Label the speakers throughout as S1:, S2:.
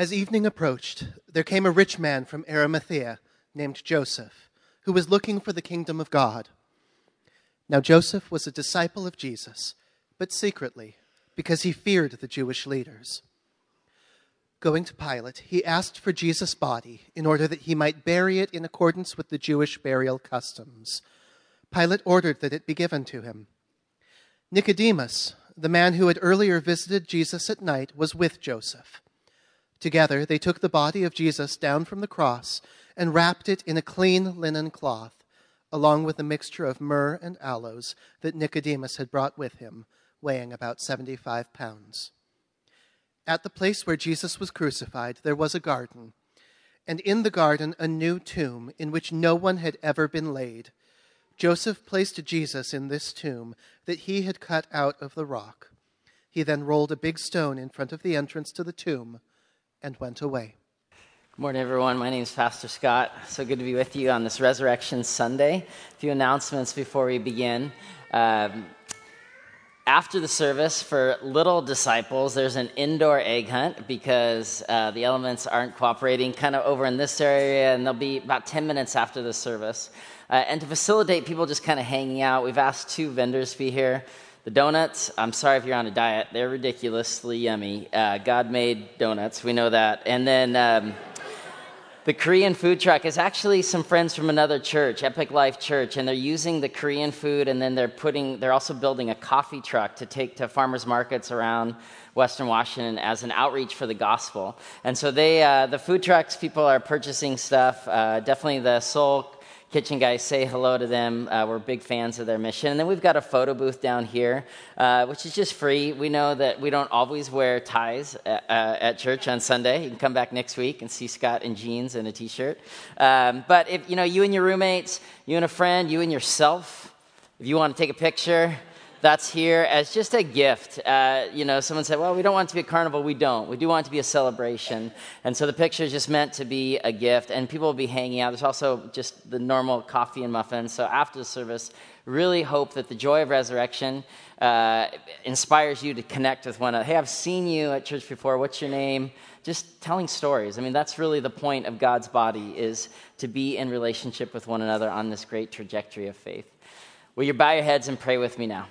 S1: As evening approached, there came a rich man from Arimathea named Joseph, who was looking for the kingdom of God. Now, Joseph was a disciple of Jesus, but secretly, because he feared the Jewish leaders. Going to Pilate, he asked for Jesus' body in order that he might bury it in accordance with the Jewish burial customs. Pilate ordered that it be given to him. Nicodemus, the man who had earlier visited Jesus at night, was with Joseph. Together, they took the body of Jesus down from the cross and wrapped it in a clean linen cloth, along with a mixture of myrrh and aloes that Nicodemus had brought with him, weighing about 75 pounds. At the place where Jesus was crucified, there was a garden, and in the garden a new tomb in which no one had ever been laid. Joseph placed Jesus in this tomb that he had cut out of the rock. He then rolled a big stone in front of the entrance to the tomb and went away.
S2: Good morning, everyone. My name is Pastor Scott. So good to be with you on this Resurrection Sunday. A few announcements before we begin. Um, after the service, for little disciples, there's an indoor egg hunt because uh, the elements aren't cooperating kind of over in this area, and they'll be about 10 minutes after the service. Uh, and to facilitate people just kind of hanging out, we've asked two vendors to be here. The donuts, I'm sorry if you're on a diet, they're ridiculously yummy. Uh, God made donuts, we know that. And then um, the Korean food truck is actually some friends from another church, Epic Life Church, and they're using the Korean food and then they're putting, they're also building a coffee truck to take to farmers markets around Western Washington as an outreach for the gospel. And so they, uh, the food trucks, people are purchasing stuff. Uh, definitely the Seoul Kitchen guys, say hello to them. Uh, we're big fans of their mission. And then we've got a photo booth down here, uh, which is just free. We know that we don't always wear ties at, uh, uh, at, church on Sunday. You can come back next week and see Scott in jeans and a t-shirt. Um, but if you know you and your roommates, you and a friend, you and yourself, if you want to take a picture, that's here as just a gift. Uh, you know, someone said, well, we don't want it to be a carnival. We don't. We do want it to be a celebration. And so the picture is just meant to be a gift, and people will be hanging out. There's also just the normal coffee and muffins. So after the service, really hope that the joy of resurrection uh, inspires you to connect with one another. Hey, I've seen you at church before. What's your name? Just telling stories. I mean, that's really the point of God's body is to be in relationship with one another on this great trajectory of faith. Will you bow your heads and pray with me now?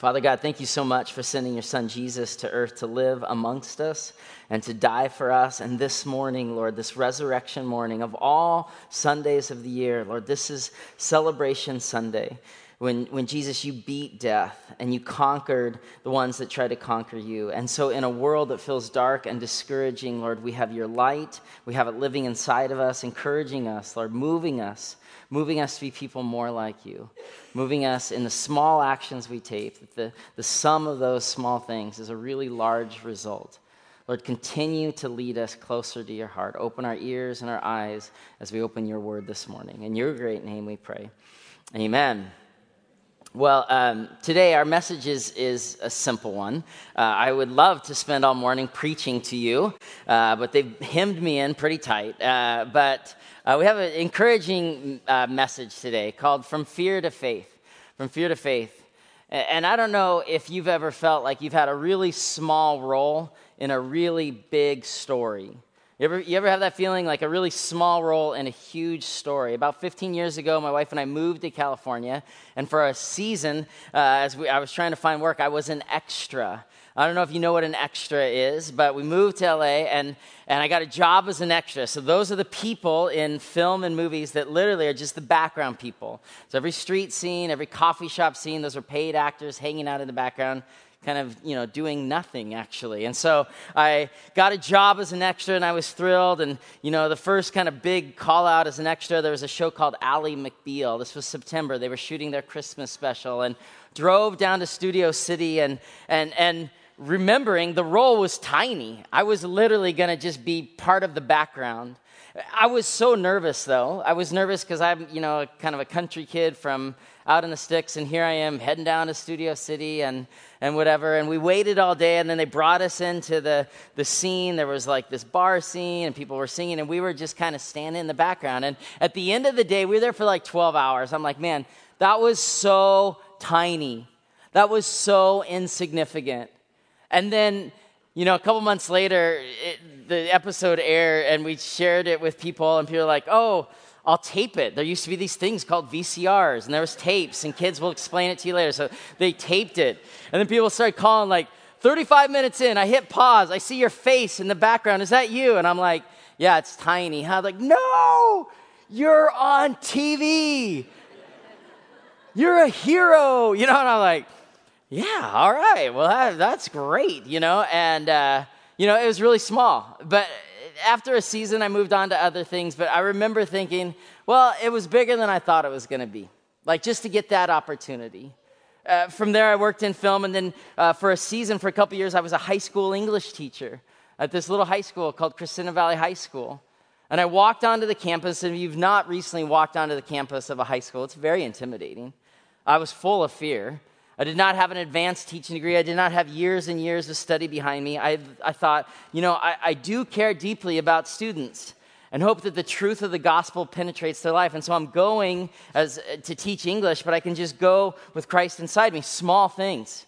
S2: Father God, thank you so much for sending your son Jesus to earth to live amongst us and to die for us. And this morning, Lord, this resurrection morning of all Sundays of the year, Lord, this is Celebration Sunday. When, when Jesus, you beat death and you conquered the ones that try to conquer you. And so, in a world that feels dark and discouraging, Lord, we have your light. We have it living inside of us, encouraging us, Lord, moving us moving us to be people more like you, moving us in the small actions we take, the, the sum of those small things is a really large result. Lord, continue to lead us closer to your heart. Open our ears and our eyes as we open your word this morning. In your great name we pray. Amen. Well, um, today our message is, is a simple one. Uh, I would love to spend all morning preaching to you, uh, but they've hemmed me in pretty tight. Uh, but uh, we have an encouraging uh, message today called From Fear to Faith. From Fear to Faith. And I don't know if you've ever felt like you've had a really small role in a really big story. You ever, you ever have that feeling like a really small role in a huge story? About 15 years ago, my wife and I moved to California, and for a season, uh, as we, I was trying to find work, I was an extra. I don't know if you know what an extra is, but we moved to LA and, and I got a job as an extra. So those are the people in film and movies that literally are just the background people. So every street scene, every coffee shop scene, those are paid actors hanging out in the background kind of, you know, doing nothing actually. And so I got a job as an extra and I was thrilled. And, you know, the first kind of big call out as an extra, there was a show called Ally McBeal. This was September. They were shooting their Christmas special and drove down to Studio City and, and, and, remembering the role was tiny. I was literally going to just be part of the background. I was so nervous though. I was nervous because I'm, you know, kind of a country kid from out in the sticks, and here I am heading down to Studio City and, and whatever. And we waited all day, and then they brought us into the, the scene. There was like this bar scene, and people were singing, and we were just kind of standing in the background. And at the end of the day, we were there for like 12 hours. I'm like, man, that was so tiny. That was so insignificant. And then You know, a couple months later, it, the episode aired and we shared it with people, and people were like, oh, I'll tape it. There used to be these things called VCRs, and there was tapes, and kids will explain it to you later. So they taped it. And then people started calling, like, 35 minutes in, I hit pause. I see your face in the background. Is that you? And I'm like, yeah, it's tiny. Huh? Like, no, you're on TV. You're a hero. You know, and I'm like, yeah, all right. Well, that, that's great, you know. And, uh, you know, it was really small. But after a season, I moved on to other things. But I remember thinking, well, it was bigger than I thought it was going to be. Like, just to get that opportunity. Uh, from there, I worked in film, and then uh, for a season, for a couple years, I was a high school English teacher at this little high school called Crescenta Valley High School. And I walked onto the campus, and if you've not recently walked onto the campus of a high school, it's very intimidating. I was full of fear. I did not have an advanced teaching degree. I did not have years and years of study behind me. I, I thought, you know, I, I do care deeply about students and hope that the truth of the gospel penetrates their life. And so I'm going as, to teach English, but I can just go with Christ inside me. Small things.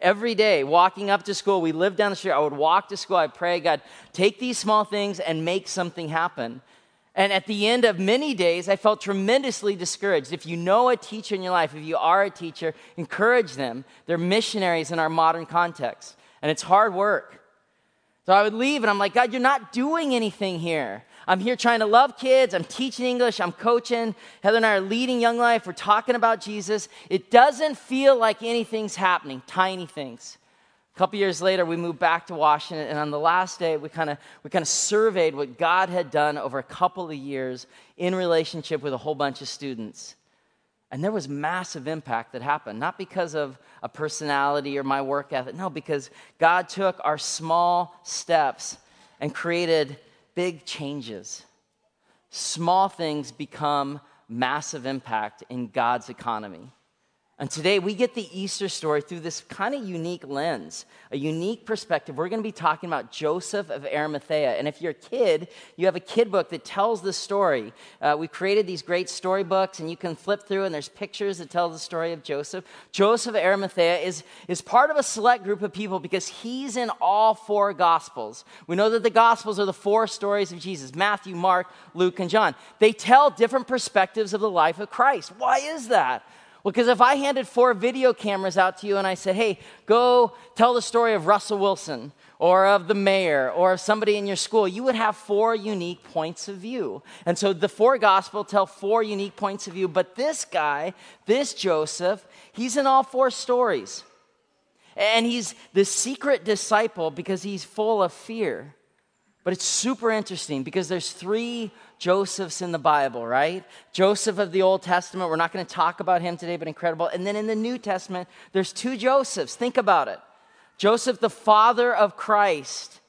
S2: Every day, walking up to school, we lived down the street. I would walk to school. I'd pray, God, take these small things and make something happen. And at the end of many days, I felt tremendously discouraged. If you know a teacher in your life, if you are a teacher, encourage them. They're missionaries in our modern context, and it's hard work. So I would leave, and I'm like, God, you're not doing anything here. I'm here trying to love kids. I'm teaching English. I'm coaching. Heather and I are leading Young Life. We're talking about Jesus. It doesn't feel like anything's happening, tiny things. A couple years later, we moved back to Washington, and on the last day, we kind of we kind of surveyed what God had done over a couple of years in relationship with a whole bunch of students. And there was massive impact that happened, not because of a personality or my work ethic, no, because God took our small steps and created big changes. Small things become massive impact in God's economy. And today we get the Easter story through this kind of unique lens, a unique perspective. We're going to be talking about Joseph of Arimathea. And if you're a kid, you have a kid book that tells the story. Uh, we created these great storybooks, and you can flip through, and there's pictures that tell the story of Joseph. Joseph of Arimathea is, is part of a select group of people because he's in all four Gospels. We know that the Gospels are the four stories of Jesus Matthew, Mark, Luke, and John. They tell different perspectives of the life of Christ. Why is that? Well, because if I handed four video cameras out to you and I said, hey, go tell the story of Russell Wilson or of the mayor or of somebody in your school, you would have four unique points of view. And so the four gospel tell four unique points of view. But this guy, this Joseph, he's in all four stories. And he's the secret disciple because he's full of fear. But it's super interesting because there's three Josephs in the Bible, right? Joseph of the Old Testament, we're not going to talk about him today, but incredible. And then in the New Testament, there's two Josephs. Think about it. Joseph, the father of Christ,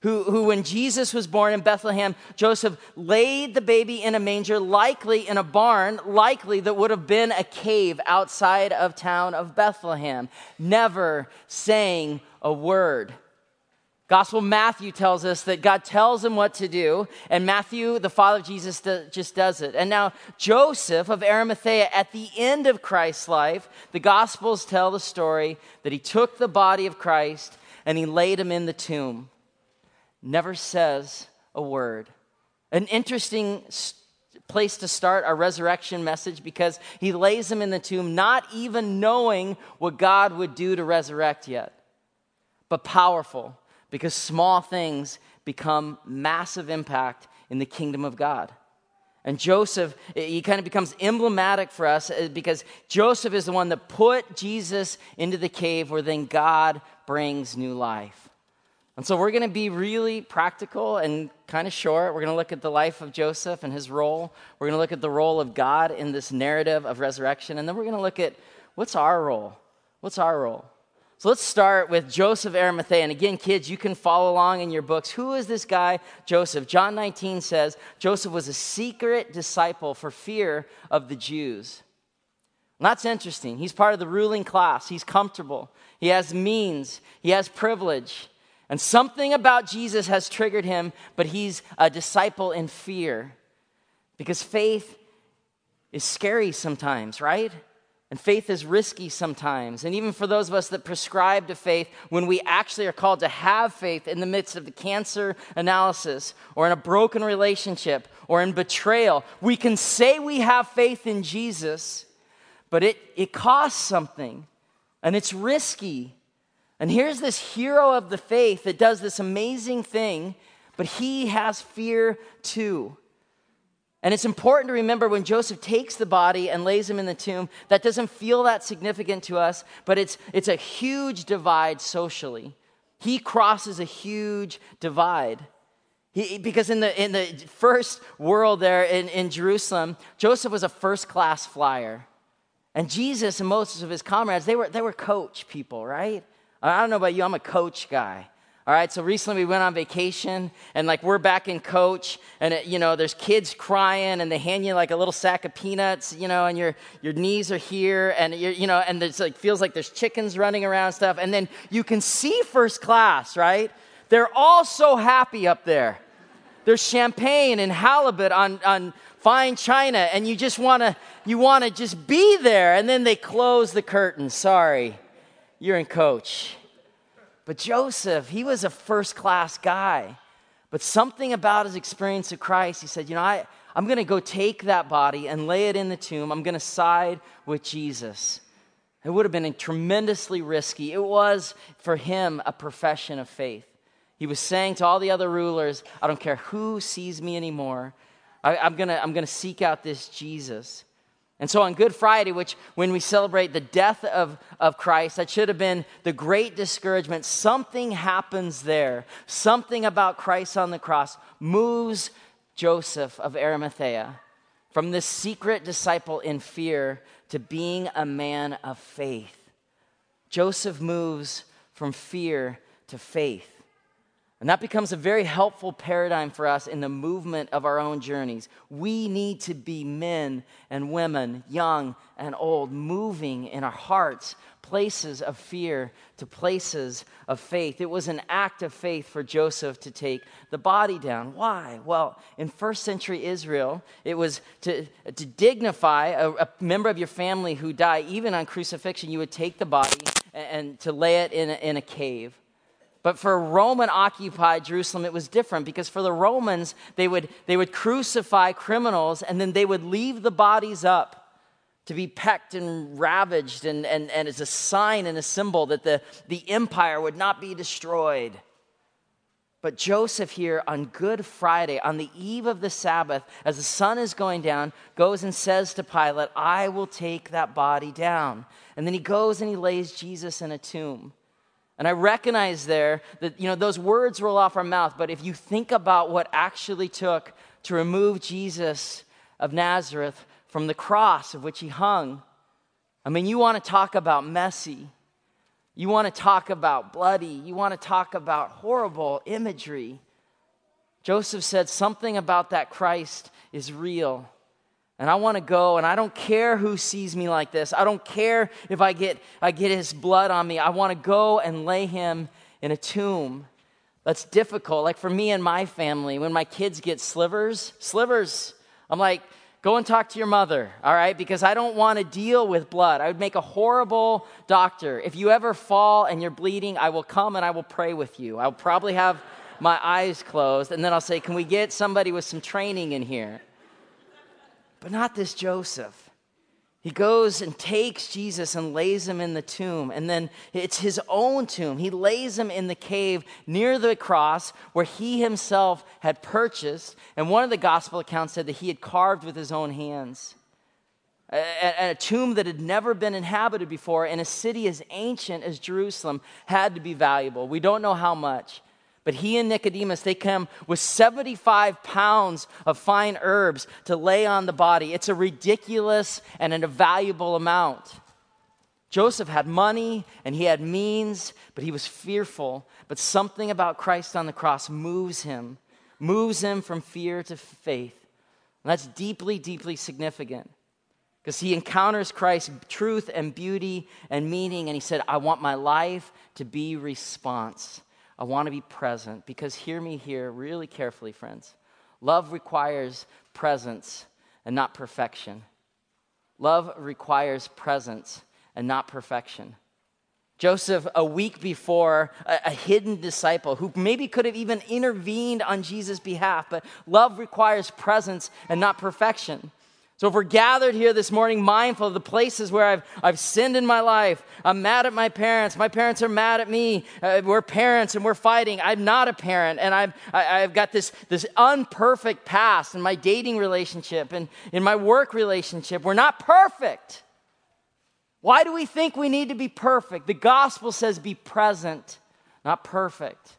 S2: who, who when Jesus was born in Bethlehem, Joseph laid the baby in a manger, likely in a barn, likely that would have been a cave outside of town of Bethlehem, never saying a word. Gospel Matthew tells us that God tells him what to do, and Matthew, the father of Jesus, just does it. And now, Joseph of Arimathea, at the end of Christ's life, the Gospels tell the story that he took the body of Christ and he laid him in the tomb. Never says a word. An interesting place to start our resurrection message because he lays him in the tomb, not even knowing what God would do to resurrect yet, but powerful because small things become massive impact in the kingdom of God. And Joseph, he kind of becomes emblematic for us uh, because Joseph is the one that put Jesus into the cave where then God brings new life. And so we're going to be really practical and kind of short. We're going to look at the life of Joseph and his role. We're going to look at the role of God in this narrative of resurrection. And then we're going to look at what's our role? What's our role? So let's start with Joseph Arimathea. And again, kids, you can follow along in your books. Who is this guy, Joseph? John 19 says Joseph was a secret disciple for fear of the Jews. And that's interesting. He's part of the ruling class, he's comfortable, he has means, he has privilege. And something about Jesus has triggered him, but he's a disciple in fear. Because faith is scary sometimes, right? And faith is risky sometimes. And even for those of us that prescribe to faith, when we actually are called to have faith in the midst of the cancer analysis or in a broken relationship or in betrayal, we can say we have faith in Jesus, but it, it costs something and it's risky. And here's this hero of the faith that does this amazing thing, but he has fear too. And it's important to remember when Joseph takes the body and lays him in the tomb, that doesn't feel that significant to us, but it's, it's a huge divide socially. He crosses a huge divide. He, because in the, in the first world there in, in Jerusalem, Joseph was a first class flyer. And Jesus and most of his comrades, they were, they were coach people, right? I don't know about you, I'm a coach guy. All right, so recently we went on vacation and like we're back in coach and it, you know there's kids crying and they hand you like a little sack of peanuts, you know, and your your knees are here and you you know and it's like feels like there's chickens running around stuff and then you can see first class, right? They're all so happy up there. There's champagne and halibut on on fine china and you just want to you want to just be there and then they close the curtain. Sorry. You're in coach. But Joseph, he was a first class guy. But something about his experience of Christ, he said, You know, I, I'm going to go take that body and lay it in the tomb. I'm going to side with Jesus. It would have been tremendously risky. It was, for him, a profession of faith. He was saying to all the other rulers, I don't care who sees me anymore. I, am going to I'm going to seek out this Jesus. And so on Good Friday, which when we celebrate the death of, of Christ, that should have been the great discouragement. Something happens there. Something about Christ on the cross moves Joseph of Arimathea from this secret disciple in fear to being a man of faith. Joseph moves from fear to faith. And that becomes a very helpful paradigm for us in the movement of our own journeys. We need to be men and women, young and old, moving in our hearts, places of fear to places of faith. It was an act of faith for Joseph to take the body down. Why? Well, in first century Israel, it was to, to dignify a, a member of your family who died, even on crucifixion, you would take the body and, and to lay it in a, in a cave. But for Roman occupied Jerusalem, it was different because for the Romans, they would, they would crucify criminals and then they would leave the bodies up to be pecked and ravaged and, and, and as a sign and a symbol that the, the empire would not be destroyed. But Joseph here on Good Friday, on the eve of the Sabbath, as the sun is going down, goes and says to Pilate, I will take that body down. And then he goes and he lays Jesus in a tomb. And I recognize there that, you know, those words roll off our mouth, but if you think about what actually took to remove Jesus of Nazareth from the cross of which he hung, I mean, you want to talk about messy. You want to talk about bloody. You want to talk about horrible imagery. Joseph said something about that Christ is real. And I want to go, and I don't care who sees me like this. I don't care if I get, I get his blood on me. I want to go and lay him in a tomb. That's difficult. Like for me and my family, when my kids get slivers, slivers, I'm like, go and talk to your mother, all right? Because I don't want to deal with blood. I would make a horrible doctor. If you ever fall and you're bleeding, I will come and I will pray with you. I'll probably have my eyes closed, and then I'll say, Can we get somebody with some training in here? But not this Joseph. He goes and takes Jesus and lays him in the tomb. And then it's his own tomb. He lays him in the cave near the cross where he himself had purchased. And one of the gospel accounts said that he had carved with his own hands. A, a tomb that had never been inhabited before in a city as ancient as Jerusalem had to be valuable. We don't know how much. But he and Nicodemus, they come with 75 pounds of fine herbs to lay on the body. It's a ridiculous and an invaluable amount. Joseph had money and he had means, but he was fearful. But something about Christ on the cross moves him, moves him from fear to faith. And that's deeply, deeply significant because he encounters Christ's truth and beauty and meaning, and he said, I want my life to be response. I want to be present because hear me here really carefully, friends. Love requires presence and not perfection. Love requires presence and not perfection. Joseph, a week before, a, a, hidden disciple who maybe could have even intervened on Jesus' behalf, but love requires presence and not perfection. So, if we're gathered here this morning, mindful of the places where I've, I've sinned in my life, I'm mad at my parents, my parents are mad at me, uh, we're parents and we're fighting. I'm not a parent, and I've, I, have got this, this unperfect past in my dating relationship and in my work relationship. We're not perfect. Why do we think we need to be perfect? The gospel says be present, not perfect.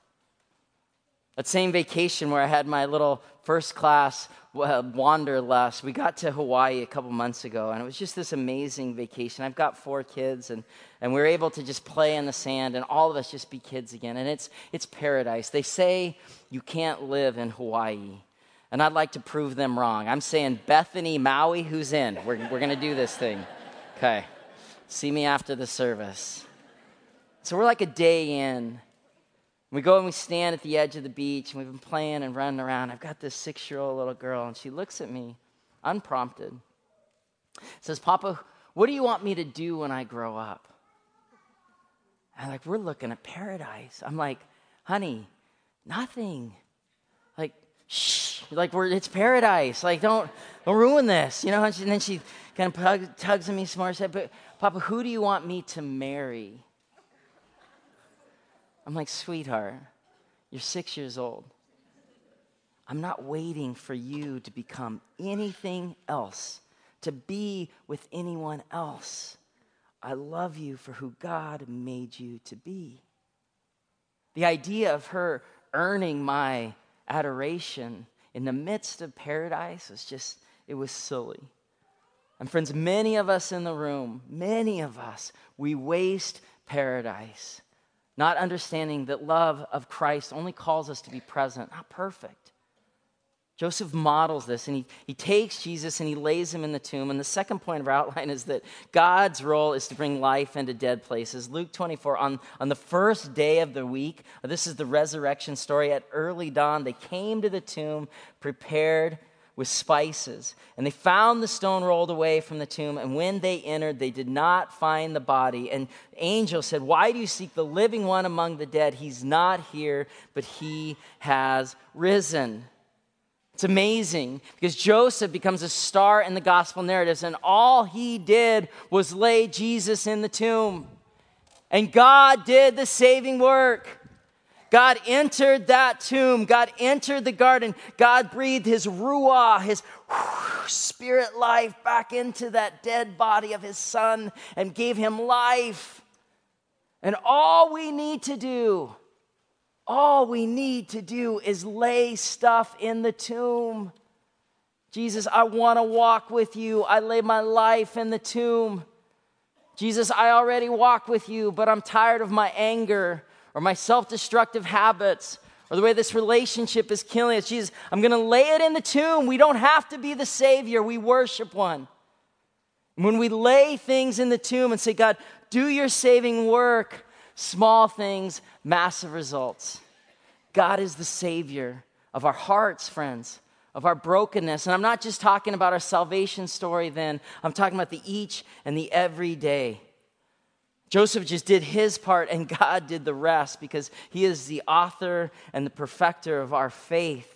S2: That same vacation where I had my little first class wanderlust, we got to Hawaii a couple months ago, and it was just this amazing vacation. I've got four kids, and, and we were able to just play in the sand, and all of us just be kids again. And it's, it's paradise. They say you can't live in Hawaii. And I'd like to prove them wrong. I'm saying Bethany, Maui, who's in? We're, we're going to do this thing. Okay. See me after the service. So we're like a day in. We go and we stand at the edge of the beach, and we've been playing and running around. I've got this six year old little girl, and she looks at me, unprompted, says, Papa, what do you want me to do when I grow up? And I'm like, we're looking at paradise. I'm like, honey, nothing. Like, shh, like we're it's paradise. Like, don't don't ruin this, you know. And, she, and then she kind of tugs at me some more. Said, but Papa, who do you want me to marry? I'm like, Sweetheart, you're six years old. I'm not waiting for you to become anything else, to be with anyone else. I love you for who God made you to be. The idea of her earning my adoration in the midst of paradise was just, it was silly. And friends, many of us in the room, many of us, we waste paradise, not understanding that love of Christ only calls us to be present, not perfect. Joseph models this and he, he takes Jesus and he lays him in the tomb. And the second point of our outline is that God's role is to bring life into dead places. Luke 24, on, on the first day of the week, this is the resurrection story. At early dawn, they came to the tomb prepared with spices. And they found the stone rolled away from the tomb. And when they entered, they did not find the body. And angel said, Why do you seek the living one among the dead? He's not here, but he has risen. It's amazing because Joseph becomes a star in the gospel narratives, and all he did was lay Jesus in the tomb. And God did the saving work. God entered that tomb. God entered the garden. God breathed his ruah, his spirit life back into that dead body of his son and gave him life. And all we need to do, all we need to do is lay stuff in the tomb. Jesus, I want to walk with you. I lay my life in the tomb. Jesus, I already walk with you, but I'm tired of my anger or my self destructive habits or the way this relationship is killing us. Jesus, I'm going to lay it in the tomb. We don't have to be the Savior, we worship one. When we lay things in the tomb and say, God, do your saving work, small things, massive results. God is the Savior of our hearts, friends, of our brokenness. And I'm not just talking about our salvation story then, I'm talking about the each and the everyday. Joseph just did his part and God did the rest because he is the author and the perfecter of our faith.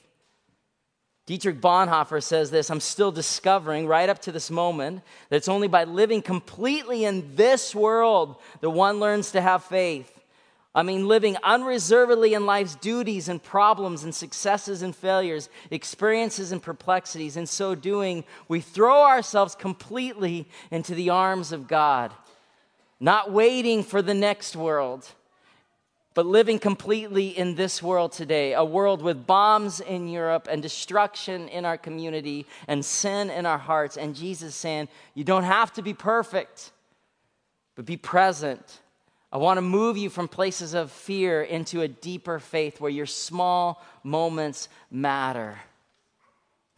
S2: Dietrich Bonhoeffer says this I'm still discovering right up to this moment that it's only by living completely in this world that one learns to have faith. I mean, living unreservedly in life's duties and problems and successes and failures, experiences and perplexities. In so doing, we throw ourselves completely into the arms of God not waiting for the next world, but living completely in this world today, a world with bombs in Europe and destruction in our community and sin in our hearts. And Jesus saying, You don't have to be perfect, but be present. I want to move you from places of fear into a deeper faith where your small moments matter.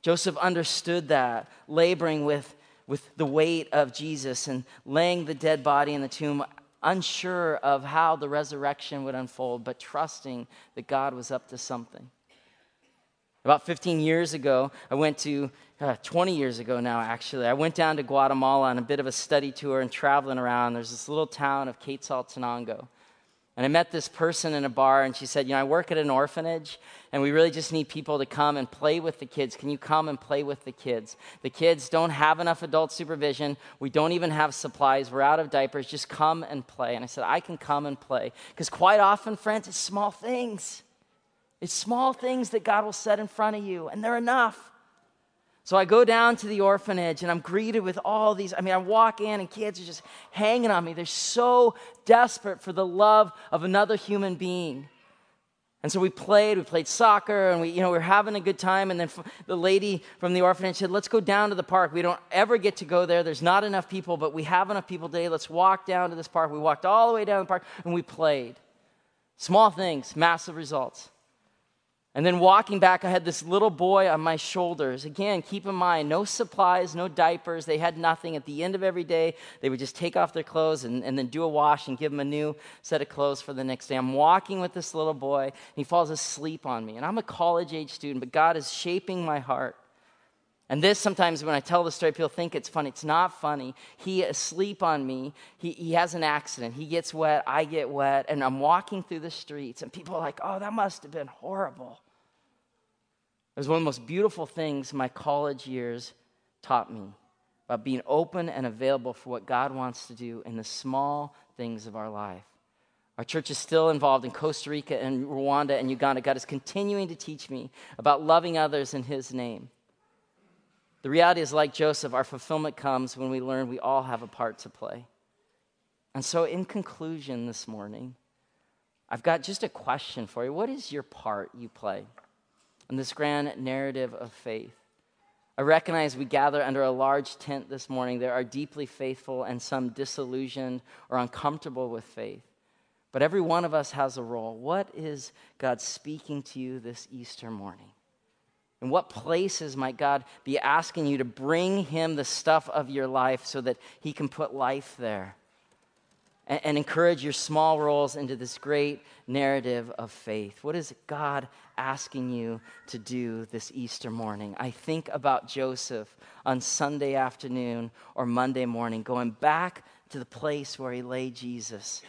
S2: Joseph understood that, laboring with with the weight of Jesus and laying the dead body in the tomb, unsure of how the resurrection would unfold, but trusting that God was up to something. About 15 years ago, I went to, uh, 20 years ago now, actually, I went down to Guatemala on a bit of a study tour and traveling around. There's this little town of Quetzaltenango. And I met this person in a bar, and she said, You know, I work at an orphanage, and we really just need people to come and play with the kids. Can you come and play with the kids? The kids don't have enough adult supervision. We don't even have supplies. We're out of diapers. Just come and play. And I said, I can come and play. Because quite often, friends, it's small things. It's small things that God will set in front of you, and they're enough. So I go down to the orphanage and I'm greeted with all these. I mean, I walk in and kids are just hanging on me. They're so desperate for the love of another human being. And so we played, we played soccer, and we, you know, we were having a good time. And then the lady from the orphanage said, Let's go down to the park. We don't ever get to go there. There's not enough people, but we have enough people today. Let's walk down to this park. We walked all the way down the park and we played. Small things, massive results. And then walking back, I had this little boy on my shoulders. Again, keep in mind, no supplies, no diapers. They had nothing. At the end of every day, they would just take off their clothes and, and then do a wash and give him a new set of clothes for the next day. I'm walking with this little boy, and he falls asleep on me. And I'm a college age student, but God is shaping my heart. And this sometimes when I tell the story, people think it's funny. It's not funny. He asleep on me. He, he has an accident. He gets wet. I get wet. And I'm walking through the streets, and people are like, oh, that must have been horrible. It was one of the most beautiful things my college years taught me about being open and available for what God wants to do in the small things of our life. Our church is still involved in Costa Rica and Rwanda and Uganda. God is continuing to teach me about loving others in His name. The reality is, like Joseph, our fulfillment comes when we learn we all have a part to play. And so, in conclusion this morning, I've got just a question for you. What is your part you play in this grand narrative of faith? I recognize we gather under a large tent this morning. There are deeply faithful and some disillusioned or uncomfortable with faith. But every one of us has a role. What is God speaking to you this Easter morning? In what places might God be asking you to bring Him the stuff of your life so that He can put life there? And, and, encourage your small roles into this great narrative of faith. What is God asking you to do this Easter morning? I think about Joseph on Sunday afternoon or Monday morning, going back to the place where he lay Jesus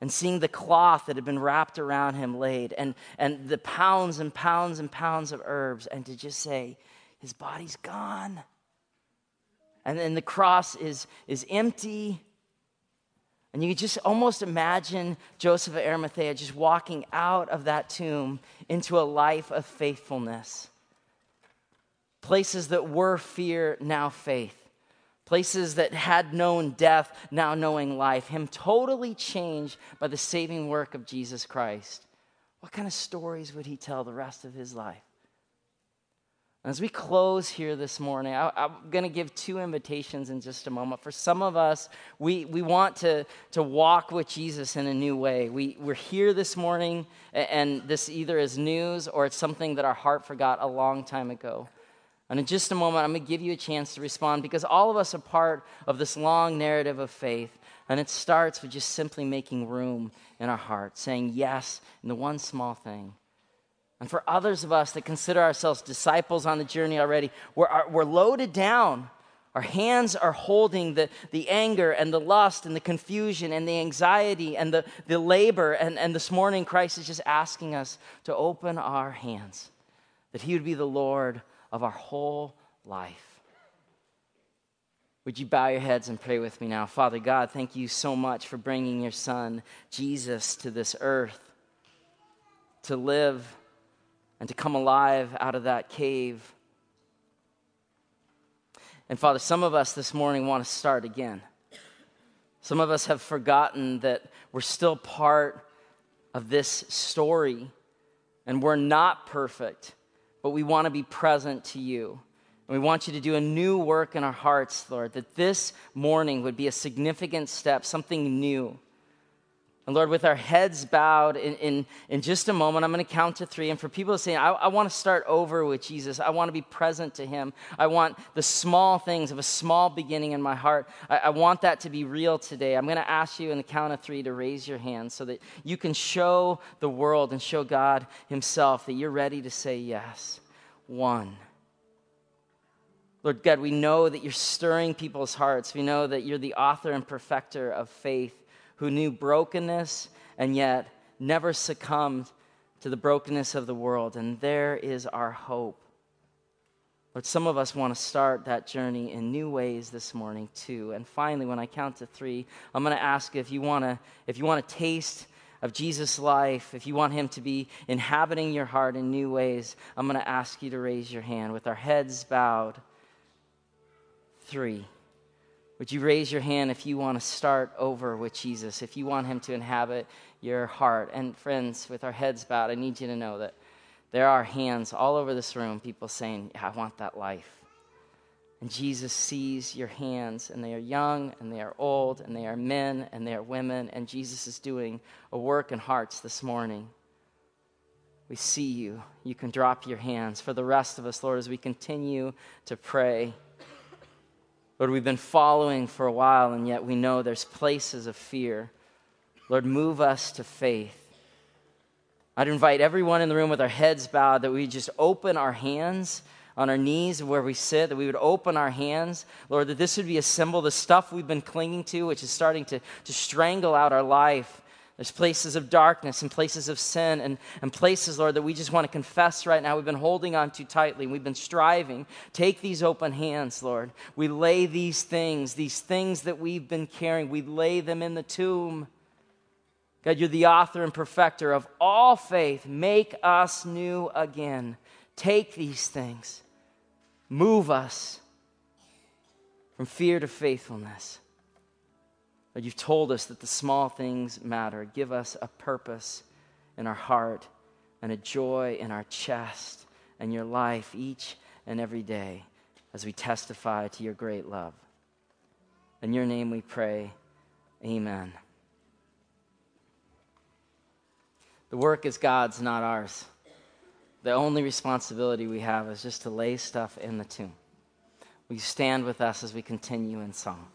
S2: and seeing the cloth that had been wrapped around him laid and, and the pounds and pounds and pounds of herbs and to just say his body's gone. And then the cross is, is empty. And you could just almost imagine joseph of arimathea just walking out of that tomb into a life of faithfulness. Places that were fear now faith places that had known death, now knowing life, him totally changed by the saving work of Jesus Christ. What kind of stories would he tell the rest of his life? As we close here this morning, I, am going to give two invitations in just a moment. For some of us, we, we want to, to walk with Jesus in a new way. We, we're here this morning, and this either is news or it's something that our heart forgot a long time ago. And in just a moment, I'm going to give you a chance to respond because all of us are part of this long narrative of faith. And it starts with just simply making room in our heart, saying yes in the one small thing. And for others of us that consider ourselves disciples on the journey already, we're, we're loaded down. Our hands are holding the, the anger and the lust and the confusion and the anxiety and the, the labor. And, and this morning, Christ is just asking us to open our hands, that He would be the Lord of our whole life. Would you bow your heads and pray with me now? Father God, thank you so much for bringing your son, Jesus, to this earth to live and to come alive out of that cave. And Father, some of us this morning want to start again. Some of us have forgotten that we're still part of this story and we're not perfect but we want to be present to you. And we want you to do a new work in our hearts, Lord, that this morning would be a significant step, something new. And Lord, with our heads bowed, in, in, in just a moment, I'm going to count to three. And for people to say, I, I want to start over with Jesus, I want to be present to Him. I want the small things of a small beginning in my heart. I, I want that to be real today. I'm going to ask you in the count of three to raise your hand so that you can show the world and show God Himself that you're ready to say yes. One. Lord God, we know that you're stirring people's hearts. We know that you're the author and perfecter of faith who knew brokenness and yet never succumbed to the brokenness of the world. And there is our hope. But some of us want to start that journey in new ways this morning too. And finally, when I count to three, I'm going to ask if you want to, if you want to taste of Jesus' life, if you want him to be inhabiting your heart in new ways, I'm going to ask you to raise your hand with our heads bowed. Three. Would you raise your hand if you want to start over with Jesus, if you want him to inhabit your heart? And friends, with our heads bowed, I need you to know that there are hands all over this room, people saying, yeah, I want that life. And Jesus sees your hands, and they are young, and they are old, and they are men, and they are women, and Jesus is doing a work in hearts this morning. We see you. You can drop your hands. For the rest of us, Lord, as we continue to pray, Lord, we've been following for a while, and yet we know there's places of fear. Lord, move us to faith. I'd invite everyone in the room with our heads bowed that we just open our hands on our knees where we sit, that we would open our hands. Lord, that this would be a symbol, the stuff we've been clinging to, which is starting to, to strangle out our life. There's places of darkness and places of sin and, and places, Lord, that we just want to confess right now. We've been holding on too tightly. We've been striving. Take these open hands, Lord. We lay these things, these things that we've been carrying, we lay them in the tomb. God, you're the author and perfecter of all faith. Make us new again. Take these things, move us from fear to faithfulness. You've told us that the small things matter. Give us a purpose in our heart and a joy in our chest and your life each and every day as we testify to your great love. In your name we pray. Amen. The work is God's, not ours. The only responsibility we have is just to lay stuff in the tomb. Will you stand with us as we continue in song?